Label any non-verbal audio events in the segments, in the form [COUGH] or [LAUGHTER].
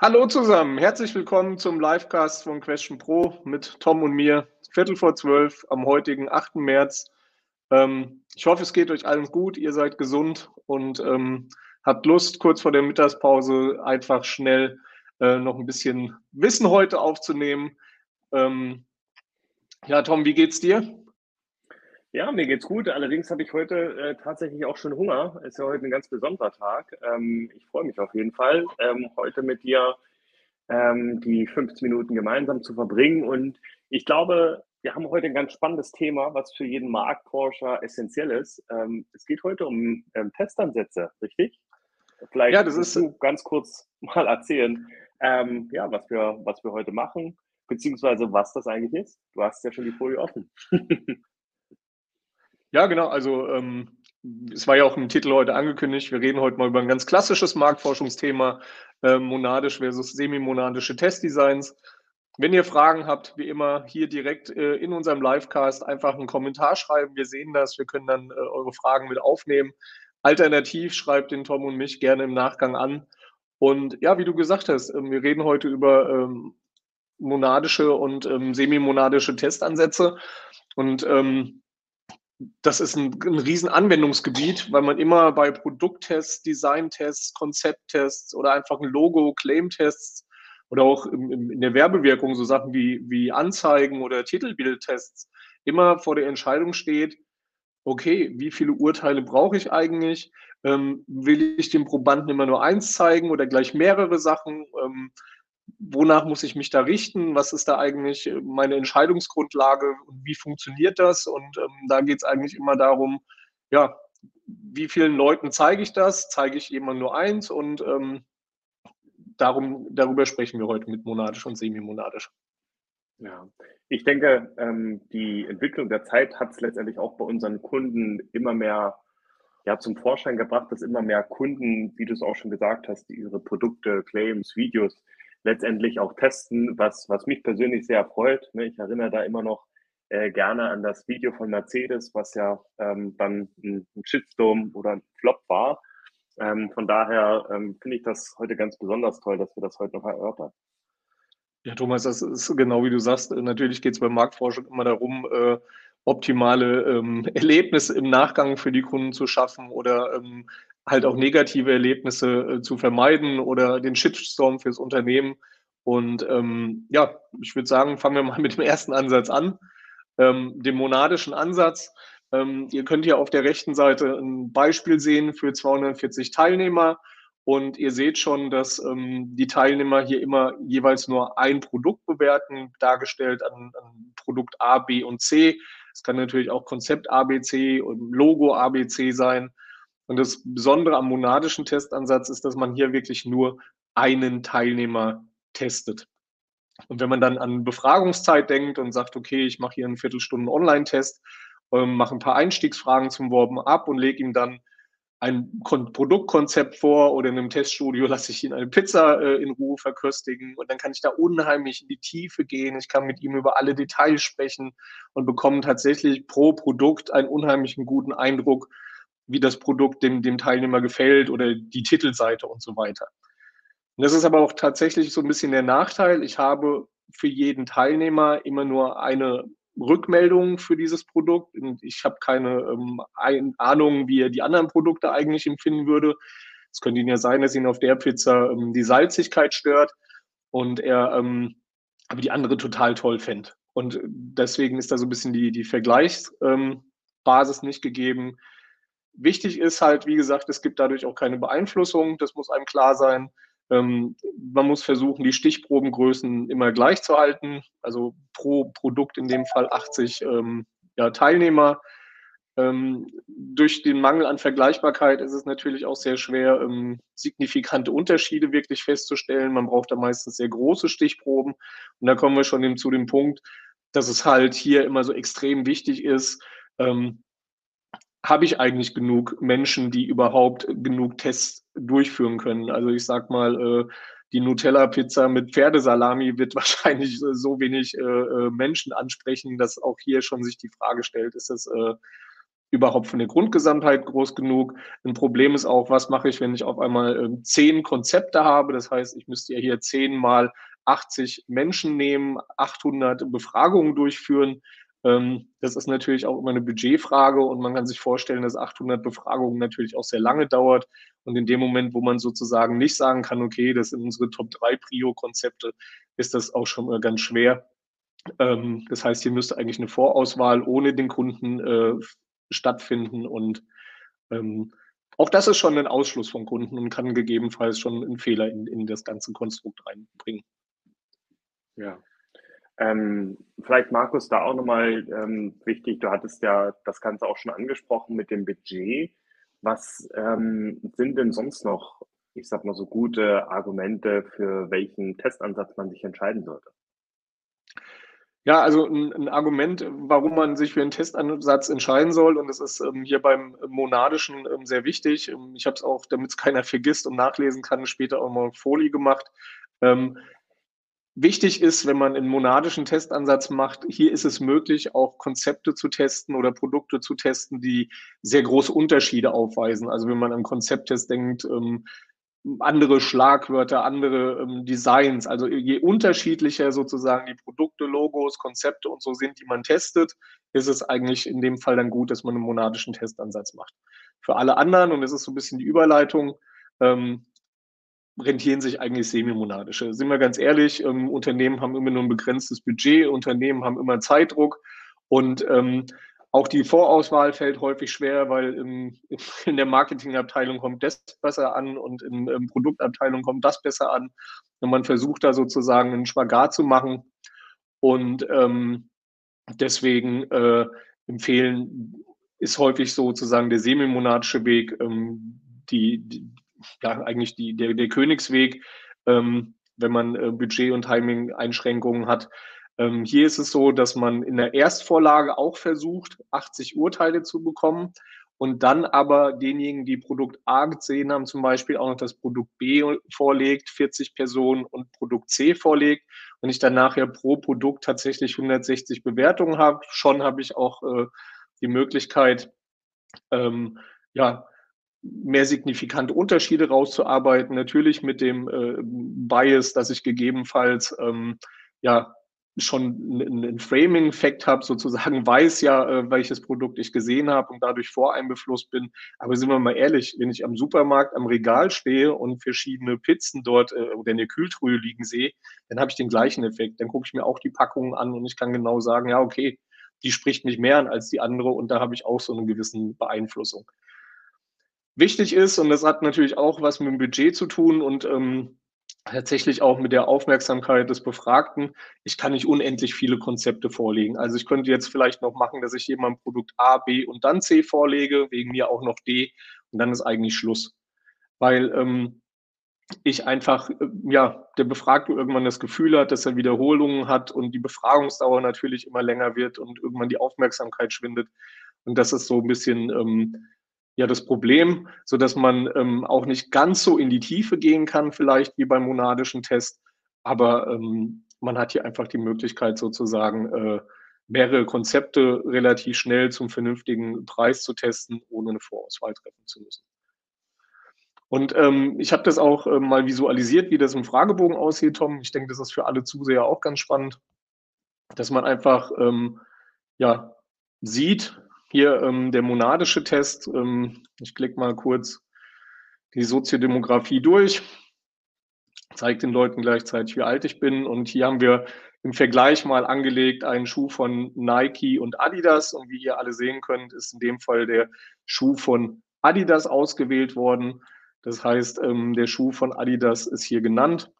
Hallo zusammen, herzlich willkommen zum Livecast von Question Pro mit Tom und mir. Viertel vor zwölf am heutigen 8. März. Ähm, ich hoffe, es geht euch allen gut, ihr seid gesund und ähm, habt Lust, kurz vor der Mittagspause einfach schnell äh, noch ein bisschen Wissen heute aufzunehmen. Ähm, ja, Tom, wie geht's dir? Ja, mir geht's gut. Allerdings habe ich heute äh, tatsächlich auch schon Hunger. Ist ja heute ein ganz besonderer Tag. Ähm, ich freue mich auf jeden Fall, ähm, heute mit dir ähm, die 15 Minuten gemeinsam zu verbringen. Und ich glaube, wir haben heute ein ganz spannendes Thema, was für jeden Marktforscher essentiell ist. Ähm, es geht heute um ähm, Testansätze, richtig? Vielleicht ja, das ist du ganz kurz [LAUGHS] mal erzählen, ähm, ja, was wir, was wir heute machen, beziehungsweise was das eigentlich ist. Du hast ja schon die Folie offen. [LAUGHS] Ja, genau. Also ähm, es war ja auch im Titel heute angekündigt. Wir reden heute mal über ein ganz klassisches Marktforschungsthema, äh, monadisch versus semimonadische Testdesigns. Wenn ihr Fragen habt, wie immer hier direkt äh, in unserem Livecast einfach einen Kommentar schreiben. Wir sehen das. Wir können dann äh, eure Fragen mit aufnehmen. Alternativ schreibt den Tom und mich gerne im Nachgang an. Und ja, wie du gesagt hast, ähm, wir reden heute über ähm, monadische und ähm, semimonadische Testansätze. Und ähm, das ist ein, ein riesen Anwendungsgebiet, weil man immer bei Produkttests, Designtests, Konzepttests oder einfach ein Logo, Claimtests oder auch in, in der Werbewirkung so Sachen wie, wie Anzeigen oder Titelbildtests immer vor der Entscheidung steht, okay, wie viele Urteile brauche ich eigentlich? Ähm, will ich dem Probanden immer nur eins zeigen oder gleich mehrere Sachen? Ähm, wonach muss ich mich da richten? Was ist da eigentlich äh, meine Entscheidungsgrundlage und wie funktioniert das? Und ähm, da geht es eigentlich immer darum, ja, wie vielen Leuten zeige ich das? Zeige ich jemand nur eins? Und ähm, darum, darüber sprechen wir heute mit monadisch und semimonadisch. Ja, ich denke, ähm, die Entwicklung der Zeit hat es letztendlich auch bei unseren Kunden immer mehr ja, zum Vorschein gebracht, dass immer mehr Kunden, wie du es auch schon gesagt hast, ihre Produkte, Claims, Videos letztendlich auch testen, was, was mich persönlich sehr freut. Ne? Ich erinnere da immer noch äh, gerne an das Video von Mercedes, was ja ähm, dann ein, ein Shitstorm oder ein Flop war. Ähm, von daher ähm, finde ich das heute ganz besonders toll, dass wir das heute noch erörtern. Ja, Thomas, das ist genau wie du sagst. Natürlich geht es bei Marktforschung immer darum, äh, optimale ähm, [LAUGHS] Erlebnisse im Nachgang für die Kunden zu schaffen oder ähm, halt auch negative Erlebnisse äh, zu vermeiden oder den Shitstorm fürs Unternehmen. Und ähm, ja, ich würde sagen, fangen wir mal [LAUGHS] mit dem ersten Ansatz an, ähm, dem monadischen Ansatz. Ähm, ihr könnt hier auf der rechten Seite ein Beispiel sehen für 240 Teilnehmer. Und ihr seht schon, dass ähm, die Teilnehmer hier immer jeweils nur ein Produkt bewerten, dargestellt an, an Produkt A, B und C. Es kann natürlich auch Konzept ABC und Logo ABC sein. Und das Besondere am monadischen Testansatz ist, dass man hier wirklich nur einen Teilnehmer testet. Und wenn man dann an Befragungszeit denkt und sagt, okay, ich mache hier einen Viertelstunden Online-Test, ähm, mache ein paar Einstiegsfragen zum Worben ab und lege ihm dann ein Kon Produktkonzept vor oder in einem Teststudio [LAUGHS] lasse ich ihn eine Pizza äh, in Ruhe verköstigen und dann kann ich da unheimlich in die Tiefe gehen. Ich kann mit ihm über alle Details sprechen und bekomme tatsächlich pro Produkt einen unheimlichen guten Eindruck wie das Produkt dem, dem Teilnehmer gefällt oder die Titelseite und so weiter. Und das ist aber auch tatsächlich so ein bisschen der Nachteil. Ich habe für jeden Teilnehmer immer nur eine Rückmeldung für dieses Produkt und ich habe keine ähm, Ahnung, wie er die anderen Produkte eigentlich empfinden würde. Es könnte ja sein, dass ihn auf der Pizza ähm, die Salzigkeit stört und er ähm, aber die andere total toll fände. Und deswegen ist da so ein bisschen die, die Vergleichsbasis ähm, nicht gegeben. Wichtig ist halt, wie gesagt, es gibt dadurch auch keine Beeinflussung, das muss einem klar sein. Ähm, man muss versuchen, die Stichprobengrößen immer gleich zu halten, also pro Produkt in dem Fall 80 ähm, ja, Teilnehmer. Ähm, durch den Mangel an Vergleichbarkeit ist es natürlich auch sehr schwer, ähm, signifikante Unterschiede wirklich festzustellen. Man braucht da meistens sehr große Stichproben. Und da kommen wir schon zu dem Punkt, dass es halt hier immer so extrem wichtig ist, ähm, habe ich eigentlich genug Menschen, die überhaupt genug Tests durchführen können. Also ich sag mal, äh, die Nutella-Pizza mit Pferdesalami wird [LAUGHS] wahrscheinlich so wenig äh, äh, Menschen ansprechen, dass auch hier schon sich die Frage stellt, ist das, überhaupt von der Grundgesamtheit groß genug? Ein Problem ist auch, was mache ich, wenn ich auf einmal äh, zehn Konzepte habe? Das heißt, ich müsste ja hier zehn mal 80 Menschen nehmen, 800 Befragungen durchführen. Ähm, das ist natürlich auch immer eine Budgetfrage und man kann sich vorstellen, dass 800 Befragungen natürlich auch sehr lange dauert. Und in dem Moment, wo man sozusagen nicht sagen kann, okay, das sind unsere Top 3 Prio-Konzepte, ist das auch schon mal ganz schwer. Ähm, das heißt, hier müsste eigentlich eine Vorauswahl ohne den Kunden äh, stattfinden und ähm, auch das ist schon ein Ausschluss von Kunden und kann gegebenenfalls schon einen Fehler in, in das ganze Konstrukt reinbringen. Ja, ähm, vielleicht Markus, da auch nochmal ähm, wichtig, du hattest ja das Ganze auch schon angesprochen mit dem Budget. Was ähm, sind denn sonst noch, ich sag mal so, gute Argumente, für welchen Testansatz man sich entscheiden sollte? Ja, also ein, ein, Argument, warum man sich für einen Testansatz entscheiden soll, und das ist ähm, hier beim Monadischen ähm, sehr wichtig. Ähm, ich habe es auch, damit es keiner vergisst und nachlesen kann, später auch mal Folie gemacht. Ähm, Wichtig ist, wenn man einen monadischen Testansatz macht, hier ist es möglich, auch Konzepte zu testen oder Produkte zu testen, die sehr große Unterschiede aufweisen. Also wenn man am Konzepttest denkt, ähm, andere Schlagwörter, andere ähm, Designs, also je unterschiedlicher sozusagen die Produkte, Logos, Konzepte und so sind, die man testet, ist es eigentlich in dem Fall dann gut, dass man einen monadischen Testansatz macht. Für alle anderen, und das ist so ein bisschen die Überleitung, ähm, rentieren sich eigentlich semimonadische. Sind wir ganz ehrlich, ähm, Unternehmen haben immer nur ein begrenztes Budget, Unternehmen haben immer Zeitdruck und ähm, auch die Vorauswahl fällt häufig schwer, weil im, [LAUGHS] in der Marketingabteilung kommt das besser an und in der Produktabteilung kommt das besser an. Und man versucht da sozusagen einen Spagat zu machen. Und ähm, deswegen äh, empfehlen ist häufig sozusagen der semimonatische Weg ähm, die, die, ja, eigentlich die, der, der Königsweg, ähm, wenn man äh, Budget- und Timing-Einschränkungen hat. Ähm, hier ist es so, dass man in der Erstvorlage auch versucht, 80 Urteile zu bekommen und dann aber denjenigen, die Produkt A gesehen haben, zum Beispiel auch noch das Produkt B vorlegt, 40 Personen und Produkt C vorlegt und ich dann nachher pro Produkt tatsächlich 160 Bewertungen habe. Schon habe ich auch äh, die Möglichkeit, ähm, ja, mehr signifikante Unterschiede rauszuarbeiten. Natürlich mit dem äh, Bias, dass ich gegebenenfalls ähm, ja schon einen Framing-Effekt habe, sozusagen weiß ja, äh, welches Produkt ich gesehen habe und dadurch voreinbeflusst bin. Aber sind wir mal ehrlich, wenn ich am Supermarkt am Regal stehe und verschiedene Pizzen dort äh, oder in der Kühltruhe liegen sehe, dann habe ich den gleichen Effekt. Dann gucke ich mir auch die Packungen an und ich kann genau sagen, ja, okay, die spricht mich mehr an als die andere und da habe ich auch so eine gewisse Beeinflussung wichtig ist. Und das hat natürlich auch was mit dem Budget zu tun und ähm, tatsächlich auch mit der Aufmerksamkeit des Befragten. Ich kann nicht unendlich viele Konzepte vorlegen. Also ich könnte jetzt vielleicht noch machen, dass ich jemandem Produkt A, B und dann C vorlege, wegen mir auch noch D und dann ist eigentlich Schluss. Weil ähm, ich einfach, äh, ja, der Befragte irgendwann das Gefühl hat, dass er Wiederholungen hat und die Befragungsdauer natürlich immer länger wird und irgendwann die Aufmerksamkeit schwindet. Und das ist so ein bisschen ähm, ja das Problem, so dass man ähm, auch nicht ganz so in die Tiefe gehen kann, vielleicht wie beim monadischen Test. Aber ähm, man hat hier einfach die Möglichkeit, sozusagen äh, mehrere Konzepte relativ schnell zum vernünftigen Preis zu testen, ohne eine Vorauswahl treffen zu müssen. Und ähm, ich habe das auch äh, mal visualisiert, wie das im Fragebogen aussieht, Tom. Ich denke, das ist für alle Zuseher auch ganz spannend, dass man einfach ähm, ja, sieht, hier ähm, der monadische Test. Ähm, ich klicke mal kurz die Soziodemografie durch, zeigt den Leuten gleichzeitig, wie alt ich bin. Und hier haben wir im Vergleich mal angelegt einen Schuh von Nike und Adidas. Und wie ihr alle sehen könnt, ist in dem Fall der Schuh von Adidas ausgewählt worden. Das heißt, ähm, der Schuh von Adidas ist hier genannt.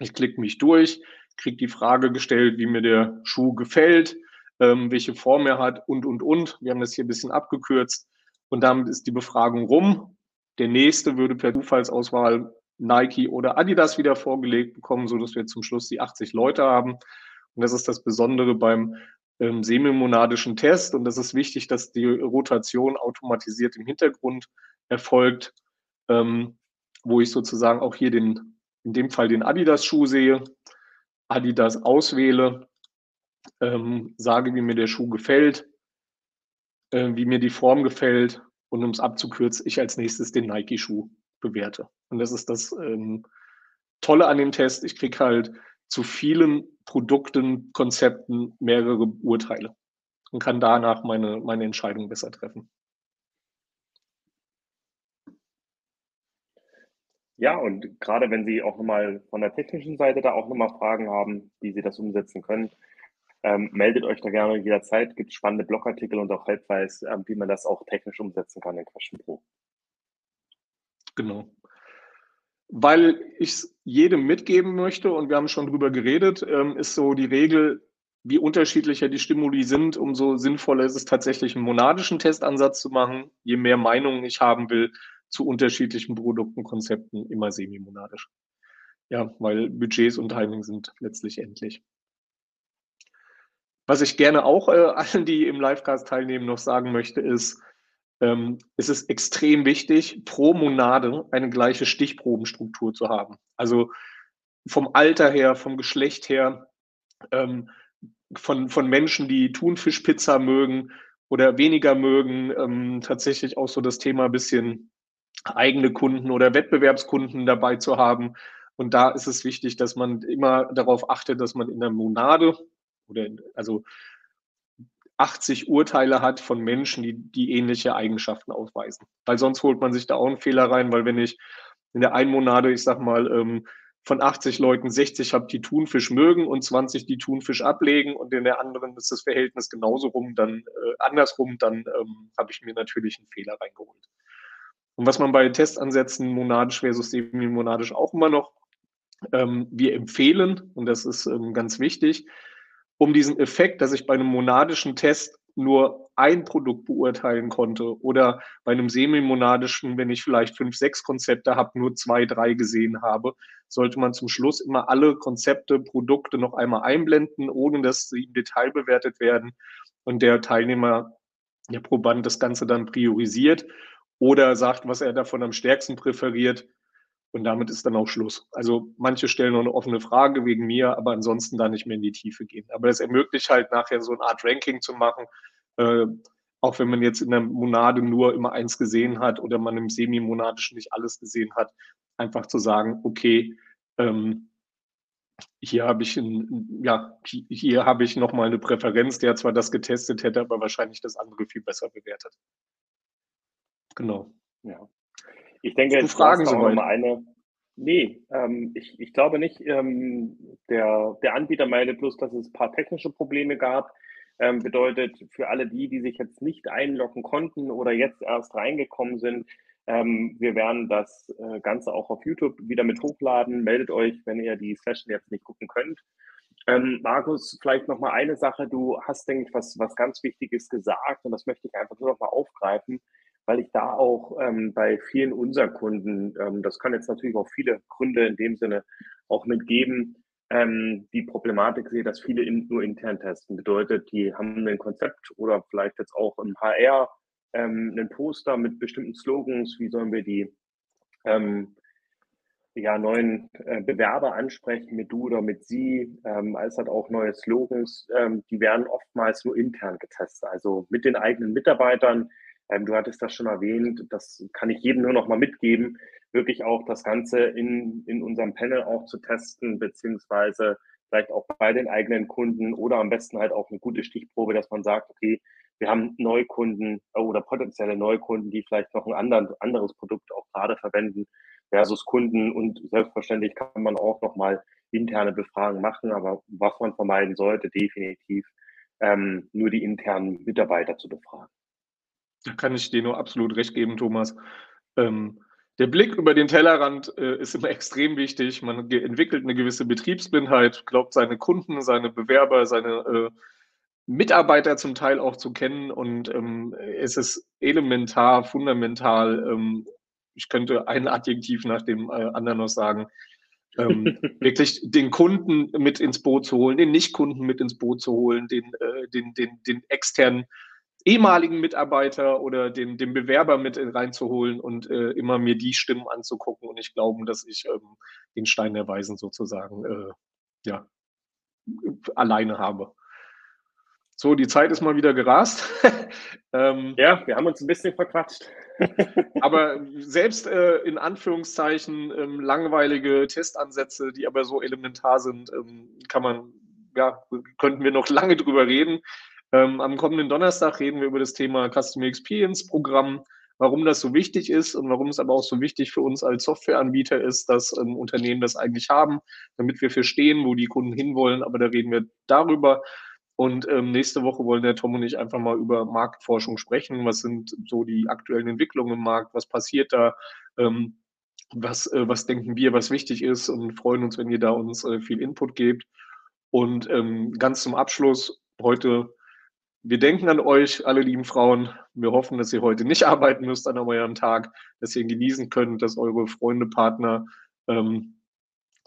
Ich klicke mich durch, kriege die Frage gestellt, wie mir der Schuh gefällt ähm, welche Form er hat und, und, und. Wir haben das hier ein bisschen abgekürzt und damit ist die Befragung rum. Der nächste würde per Zufallsauswahl Nike oder Adidas wieder vorgelegt bekommen, so dass wir zum Schluss die 80 Leute haben. Und das ist das Besondere beim ähm, semimonadischen Test. Und das ist wichtig, dass die Rotation automatisiert im Hintergrund erfolgt, ähm, wo ich sozusagen auch hier den, in dem Fall den Adidas-Schuh sehe, Adidas auswähle ähm, sage, wie mir der Schuh gefällt. äh, wie mir die Form gefällt und um es abzukürzen, ich als nächstes den Nike-Schuh bewerte. Und das ist das ähm, Tolle an dem Test. Ich kriege halt zu vielen Produkten, Konzepten mehrere Urteile und kann danach meine, meine Entscheidung besser treffen. Ja, und gerade wenn Sie auch nochmal von der technischen Seite da auch nochmal Fragen haben, wie Sie das umsetzen können, ähm, meldet euch da gerne jederzeit. Gibt spannende Blogartikel und auch Halbweis, ähm, wie man das auch technisch umsetzen kann in Question Pro. Genau. Weil ich es jedem mitgeben möchte, und wir haben schon drüber geredet, ähm, ist so die Regel, wie unterschiedlicher die Stimuli sind, umso sinnvoller ist es tatsächlich einen monadischen Testansatz zu machen. Je mehr Meinungen ich haben will zu unterschiedlichen Produkten, Konzepten, immer semimonadisch. Ja, weil Budgets und Timing sind letztlich endlich. Was ich gerne auch äh, [LAUGHS] allen, die im Livecast teilnehmen, noch sagen möchte, ist, ähm, es ist extrem wichtig, pro Monade eine gleiche Stichprobenstruktur zu haben. Also vom Alter her, vom Geschlecht her, ähm, von, von Menschen, die Thunfischpizza mögen oder weniger mögen, ähm, tatsächlich auch so das Thema ein bisschen eigene Kunden oder Wettbewerbskunden dabei zu haben. Und da ist es wichtig, dass man immer darauf achtet, dass man in der Monade oder also 80 Urteile hat von Menschen, die, die ähnliche Eigenschaften ausweisen. Weil sonst holt man sich da auch einen Fehler rein, weil wenn ich in der einen Monate, ich sag mal, ähm, von 80 Leuten 60 habe, die Thunfisch mögen und 20 die Thunfisch ablegen und in der anderen ist das Verhältnis genauso rum, dann äh, andersrum, dann ähm, habe ich mir natürlich einen Fehler reingeholt. Und was man bei Testansätzen monadisch versus semi-monadisch auch immer noch ähm, wir empfehlen, und das ist ähm, ganz wichtig, um diesen Effekt, dass ich bei einem monadischen Test nur ein Produkt beurteilen konnte oder bei einem semimonadischen, wenn ich vielleicht fünf, sechs Konzepte habe, nur zwei, drei gesehen habe, sollte man zum Schluss immer alle Konzepte, Produkte noch einmal einblenden, ohne dass sie im Detail bewertet werden und der Teilnehmer, der Proband das Ganze dann priorisiert oder sagt, was er davon am stärksten präferiert und damit ist dann auch Schluss. Also manche stellen noch eine offene Frage wegen mir, aber ansonsten da nicht mehr in die Tiefe gehen. Aber das ermöglicht halt nachher so eine Art Ranking zu machen, äh, auch wenn man jetzt in der Monade nur immer eins gesehen hat oder man im semi-monadischen nicht alles gesehen hat, einfach zu sagen, okay, ähm, hier habe ich ein, ja, hier habe ich nochmal eine Präferenz, der zwar das getestet hätte, aber wahrscheinlich das andere viel besser bewertet. Genau. Ja. Ich denke, jetzt Fragen noch mal eine. Nee, ähm, ich, ich glaube nicht. Ähm, der, der Anbieter meldet bloß, dass es ein paar technische Probleme gab. Ähm, bedeutet für alle die, die sich jetzt nicht einloggen konnten oder jetzt erst reingekommen sind, ähm, wir werden das äh, Ganze auch auf YouTube wieder mit hochladen. Meldet euch, wenn ihr die Session jetzt nicht gucken könnt. Ähm, Markus, vielleicht noch mal eine Sache. Du hast, denke ich, was, was ganz Wichtiges gesagt und das möchte ich einfach nur noch mal aufgreifen weil ich da auch ähm, bei vielen unserer Kunden, ähm, das kann jetzt natürlich auch viele Gründe in dem Sinne auch mitgeben, ähm, die Problematik sehe, dass viele in, nur intern testen. Bedeutet, die haben ein Konzept oder vielleicht jetzt auch im HR ähm, einen Poster mit bestimmten Slogans, wie sollen wir die ähm, ja, neuen äh, Bewerber ansprechen? Mit du oder mit sie, ähm, als halt auch neue Slogans, ähm, die werden oftmals nur intern getestet, also mit den eigenen Mitarbeitern, ähm, du hattest das schon erwähnt, das kann ich jedem nur noch mal mitgeben, wirklich auch das Ganze in, in unserem Panel auch zu testen, beziehungsweise vielleicht auch bei den eigenen Kunden oder am besten halt auch eine gute Stichprobe, dass man sagt, okay, wir haben Neukunden oder potenzielle Neukunden, die vielleicht noch ein anderen, anderes Produkt auch gerade verwenden versus Kunden und selbstverständlich kann man auch noch mal interne Befragen machen, aber was man vermeiden sollte, definitiv ähm, nur die internen Mitarbeiter zu befragen. Da kann ich dir nur absolut recht geben, Thomas. Ähm, der Blick über den Tellerrand äh, ist immer [LAUGHS] extrem wichtig. Man entwickelt eine gewisse Betriebsblindheit, glaubt seine Kunden, seine Bewerber, seine äh, Mitarbeiter zum Teil auch zu kennen. Und ähm, es ist elementar, fundamental. Ähm, ich könnte ein Adjektiv nach dem äh, anderen noch sagen. ähm, [LAUGHS] wirklich den Kunden mit ins Boot zu holen, den Nicht-Kunden mit ins Boot zu holen, den, äh, den, den, den externen ehemaligen Mitarbeiter oder den, den Bewerber mit reinzuholen und äh, immer mir die Stimmen anzugucken und nicht glauben, dass ich ähm, den Stein der Weisen sozusagen äh, ja, alleine habe. So, die Zeit ist mal wieder gerast. [LAUGHS] ähm, ja, wir haben uns ein bisschen verquatscht. [LAUGHS] aber selbst äh, in Anführungszeichen ähm, langweilige Testansätze, die aber so elementar sind, ähm, kann man, ja, könnten wir noch lange drüber reden. Ähm, am kommenden Donnerstag reden wir über das Thema Customer Experience Programm, warum das so wichtig ist und warum es aber auch so wichtig für uns als Softwareanbieter ist, dass ähm, Unternehmen das eigentlich haben, damit wir verstehen, wo die Kunden hinwollen. Aber da reden wir darüber. Und ähm, nächste Woche wollen der Tom und ich einfach mal über Marktforschung sprechen. Was sind so die aktuellen Entwicklungen im Markt? Was passiert da? Ähm, was, äh, was denken wir, was wichtig ist? Und freuen uns, wenn ihr da uns äh, viel Input gebt. Und ähm, ganz zum Abschluss heute, wir denken an euch, alle lieben Frauen. Wir hoffen, dass ihr heute nicht [LAUGHS] arbeiten müsst an eurem Tag, dass ihr genießen könnt, dass eure Freunde, Partner, ähm,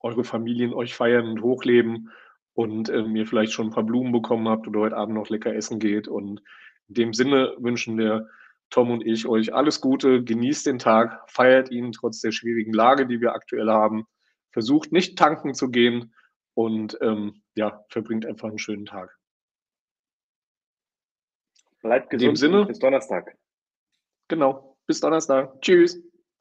eure Familien euch feiern und hochleben und ähm, ihr vielleicht schon ein paar Blumen bekommen habt oder heute Abend noch lecker essen geht. Und in dem Sinne wünschen wir Tom und ich euch alles Gute, genießt den Tag, feiert ihn trotz der schwierigen Lage, die wir aktuell haben. Versucht nicht tanken zu gehen und ähm, ja, verbringt einfach einen schönen Tag. Bleibt gesund. In dem Sinne, bis Donnerstag. Genau, bis Donnerstag. Tschüss.